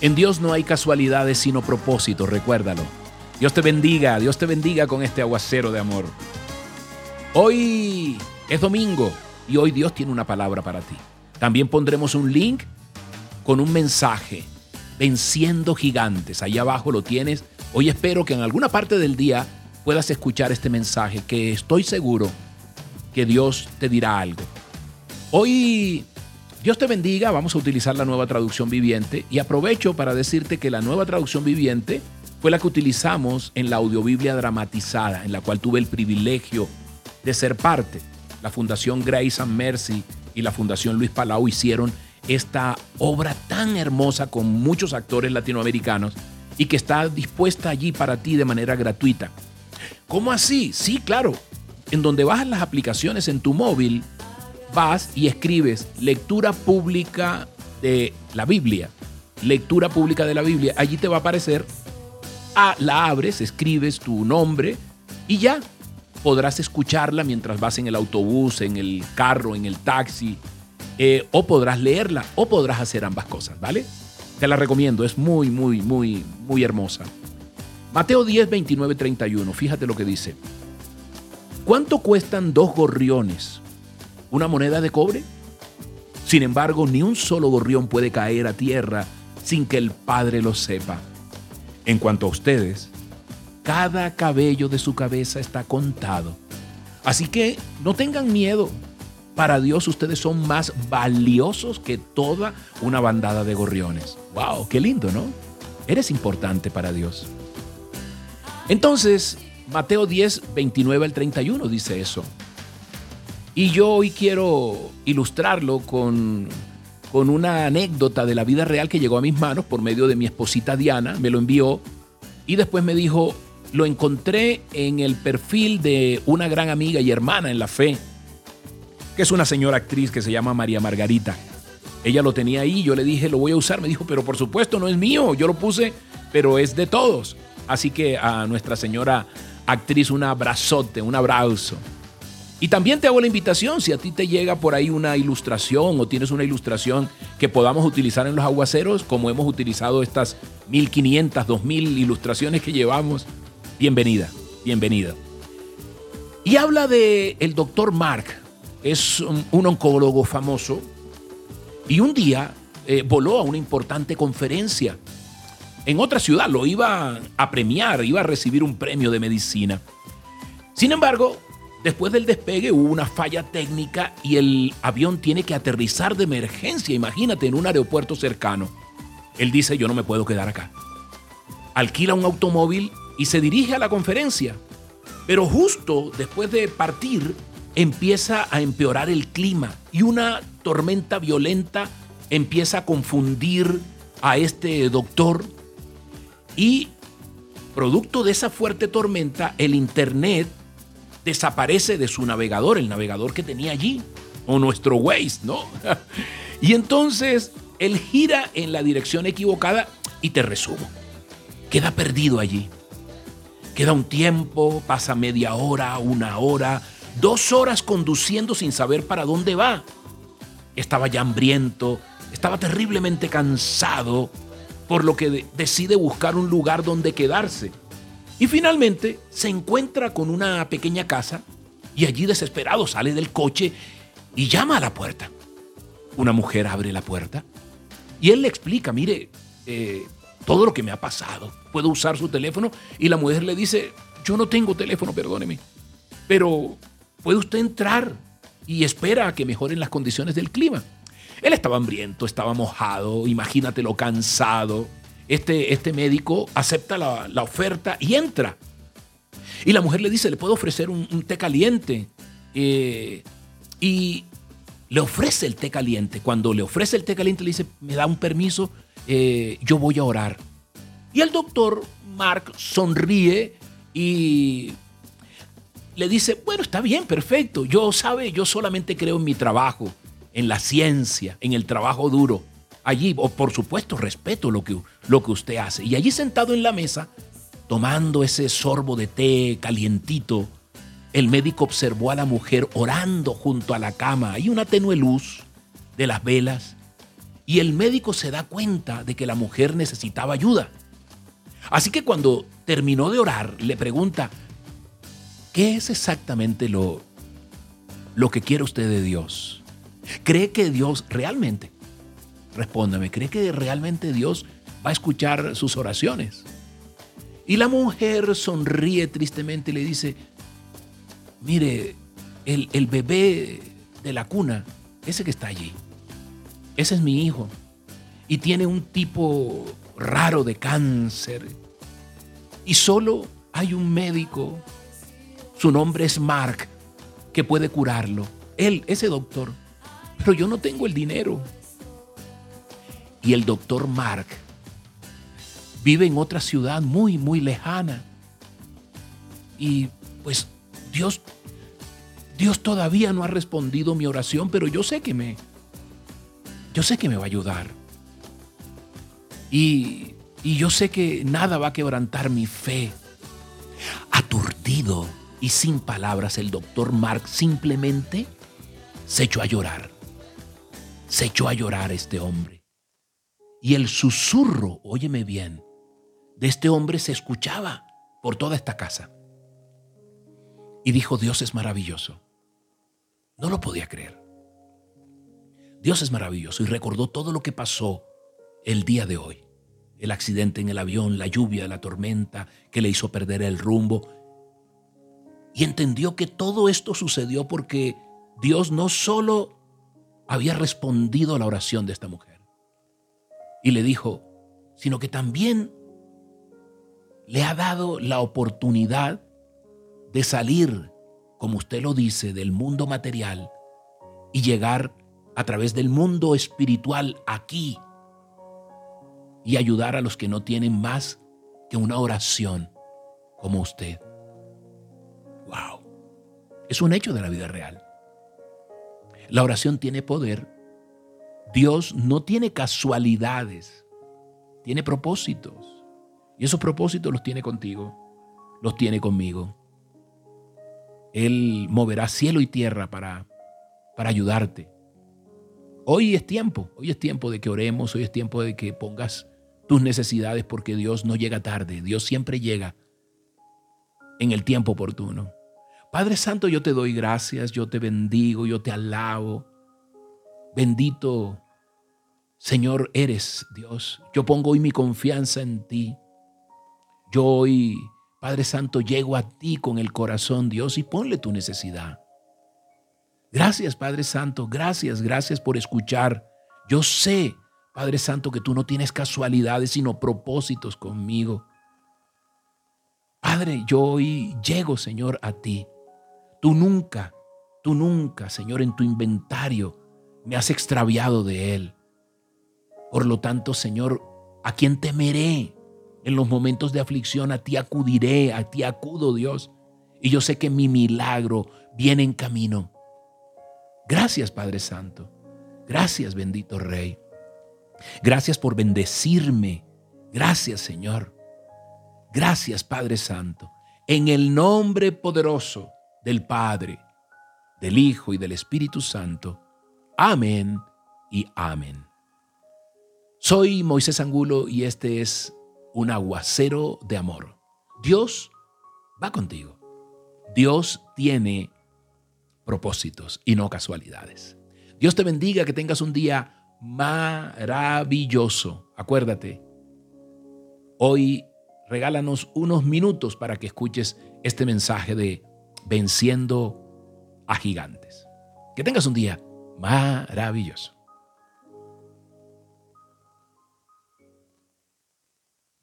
En Dios no hay casualidades sino propósitos, recuérdalo. Dios te bendiga, Dios te bendiga con este aguacero de amor. Hoy es domingo y hoy Dios tiene una palabra para ti. También pondremos un link con un mensaje, venciendo gigantes. Ahí abajo lo tienes. Hoy espero que en alguna parte del día puedas escuchar este mensaje, que estoy seguro que Dios te dirá algo. Hoy Dios te bendiga, vamos a utilizar la nueva traducción viviente y aprovecho para decirte que la nueva traducción viviente fue la que utilizamos en la audiobiblia dramatizada, en la cual tuve el privilegio de ser parte. La Fundación Grace and Mercy y la Fundación Luis Palau hicieron esta obra tan hermosa con muchos actores latinoamericanos y que está dispuesta allí para ti de manera gratuita. ¿Cómo así? Sí, claro. En donde bajas las aplicaciones en tu móvil, vas y escribes lectura pública de la Biblia. Lectura pública de la Biblia. Allí te va a aparecer. Ah, la abres, escribes tu nombre y ya podrás escucharla mientras vas en el autobús, en el carro, en el taxi. Eh, o podrás leerla o podrás hacer ambas cosas, ¿vale? Te la recomiendo, es muy, muy, muy, muy hermosa. Mateo 10, 29, 31, fíjate lo que dice. ¿Cuánto cuestan dos gorriones? Una moneda de cobre? Sin embargo, ni un solo gorrión puede caer a tierra sin que el Padre lo sepa. En cuanto a ustedes, cada cabello de su cabeza está contado. Así que no tengan miedo. Para Dios ustedes son más valiosos que toda una bandada de gorriones. ¡Wow! ¡Qué lindo, ¿no? Eres importante para Dios. Entonces, Mateo 10, 29 al 31 dice eso. Y yo hoy quiero ilustrarlo con, con una anécdota de la vida real que llegó a mis manos por medio de mi esposita Diana, me lo envió y después me dijo, lo encontré en el perfil de una gran amiga y hermana en la fe, que es una señora actriz que se llama María Margarita. Ella lo tenía ahí, yo le dije, lo voy a usar, me dijo, pero por supuesto no es mío, yo lo puse, pero es de todos. Así que a nuestra señora actriz un abrazote, un abrazo. Y también te hago la invitación, si a ti te llega por ahí una ilustración o tienes una ilustración que podamos utilizar en los aguaceros, como hemos utilizado estas 1500, 2000 ilustraciones que llevamos, bienvenida, bienvenida. Y habla de el doctor Mark, es un, oncólogo famoso, y un día eh, voló a una importante conferencia en otra ciudad, lo iba a premiar, iba a recibir un premio de medicina. Sin embargo, Después del despegue hubo una falla técnica y el avión tiene que aterrizar de emergencia, imagínate, en un aeropuerto cercano. Él dice, yo no me puedo quedar acá. Alquila un automóvil y se dirige a la conferencia. Pero justo después de partir, empieza a empeorar el clima y una tormenta violenta empieza a confundir a este doctor y producto de esa fuerte tormenta, el Internet desaparece de su navegador, el navegador que tenía allí, o nuestro Waze, ¿no? y entonces él gira en la dirección equivocada y te resumo. Queda perdido allí. Queda un tiempo, pasa media hora, una hora, dos horas conduciendo sin saber para dónde va. Estaba ya hambriento, estaba terriblemente cansado, por lo que decide buscar un lugar donde quedarse. Y finalmente se encuentra con una pequeña casa y allí desesperado sale del coche y llama a la puerta. Una mujer abre la puerta y él le explica, mire, eh, todo lo que me ha pasado, puedo usar su teléfono y la mujer le dice, yo no tengo teléfono, perdóneme, pero puede usted entrar y espera a que mejoren las condiciones del clima. Él estaba hambriento, estaba mojado, imagínatelo cansado, este, este médico acepta la, oferta y entra. Y la mujer le dice, le puedo ofrecer un, té caliente. Eh, y le ofrece el té caliente. Cuando le ofrece el té caliente, le dice, me da un permiso, eh, yo voy a orar. Y el doctor Mark sonríe y le dice, bueno, está bien, perfecto. Yo, sabe, yo solamente creo en mi trabajo, en la ciencia, en el trabajo duro allí, o por supuesto, respeto lo que, lo que usted hace. Y allí sentado en la mesa, tomando ese sorbo de té calientito, el médico observó a la mujer orando junto a la cama. Hay una tenue luz de las velas. Y el médico se da cuenta de que la mujer necesitaba ayuda. Así que cuando terminó de orar, le pregunta, ¿qué es exactamente lo, lo que quiere usted de Dios? ¿Cree que Dios realmente, respóndame, cree que realmente Dios va a escuchar sus oraciones? Y la mujer sonríe tristemente y le dice, mire, el, el bebé de la cuna, ese que está allí, ese es mi hijo. Y tiene un tipo raro de cáncer. Y solo hay un médico, su nombre es Mark, que puede curarlo. Él, ese doctor. Pero yo no tengo el dinero. Y el doctor Mark vive en otra ciudad muy, muy lejana. Y pues Dios, Dios todavía no ha respondido mi oración, pero yo sé que me, yo sé que me va a ayudar. Y, y yo sé que nada va a quebrantar mi fe. Aturdido y sin palabras, el doctor Mark simplemente se echó a llorar. Se echó a llorar este hombre. Y el susurro, óyeme bien, de este hombre se escuchaba por toda esta casa. Y dijo, Dios es maravilloso. No lo podía creer. Dios es maravilloso y recordó todo lo que pasó el día de hoy. El accidente en el avión, la lluvia, la tormenta que le hizo perder el rumbo. Y entendió que todo esto sucedió porque Dios no solo había respondido a la oración de esta mujer. Y le dijo, sino que también le ha dado la oportunidad de salir, como usted lo dice, del mundo material y llegar a través del mundo espiritual aquí y ayudar a los que no tienen más que una oración como usted. ¡Wow! Es un hecho de la vida real. La oración tiene poder. Dios no tiene casualidades, tiene propósitos. Y esos propósitos los tiene contigo, los tiene conmigo. Él moverá cielo y tierra para, para ayudarte. Hoy es tiempo, hoy es tiempo de que oremos, hoy es tiempo de que pongas tus necesidades porque Dios no llega tarde, Dios siempre llega en el tiempo oportuno. Padre Santo, yo te doy gracias, yo te bendigo, yo te alabo. Bendito Señor eres Dios. Yo pongo hoy mi confianza en ti. Yo hoy, Padre Santo, llego a ti con el corazón, Dios, y ponle tu necesidad. Gracias, Padre Santo, gracias, gracias por escuchar. Yo sé, Padre Santo, que tú no tienes casualidades, sino propósitos conmigo. Padre, yo hoy llego, Señor, a ti. Tú nunca, tú nunca, Señor, en tu inventario me has extraviado de él. Por lo tanto, Señor, ¿a quién temeré? En los momentos de aflicción a ti acudiré, a ti acudo, Dios. Y yo sé que mi milagro viene en camino. Gracias, Padre Santo. Gracias, bendito Rey. Gracias por bendecirme. Gracias, Señor. Gracias, Padre Santo. En el nombre poderoso del Padre, del Hijo y del Espíritu Santo. Amén y amén. Soy Moisés Angulo y este es un aguacero de amor. Dios va contigo. Dios tiene propósitos y no casualidades. Dios te bendiga, que tengas un día maravilloso. Acuérdate, hoy regálanos unos minutos para que escuches este mensaje de venciendo a gigantes. Que tengas un día maravilloso.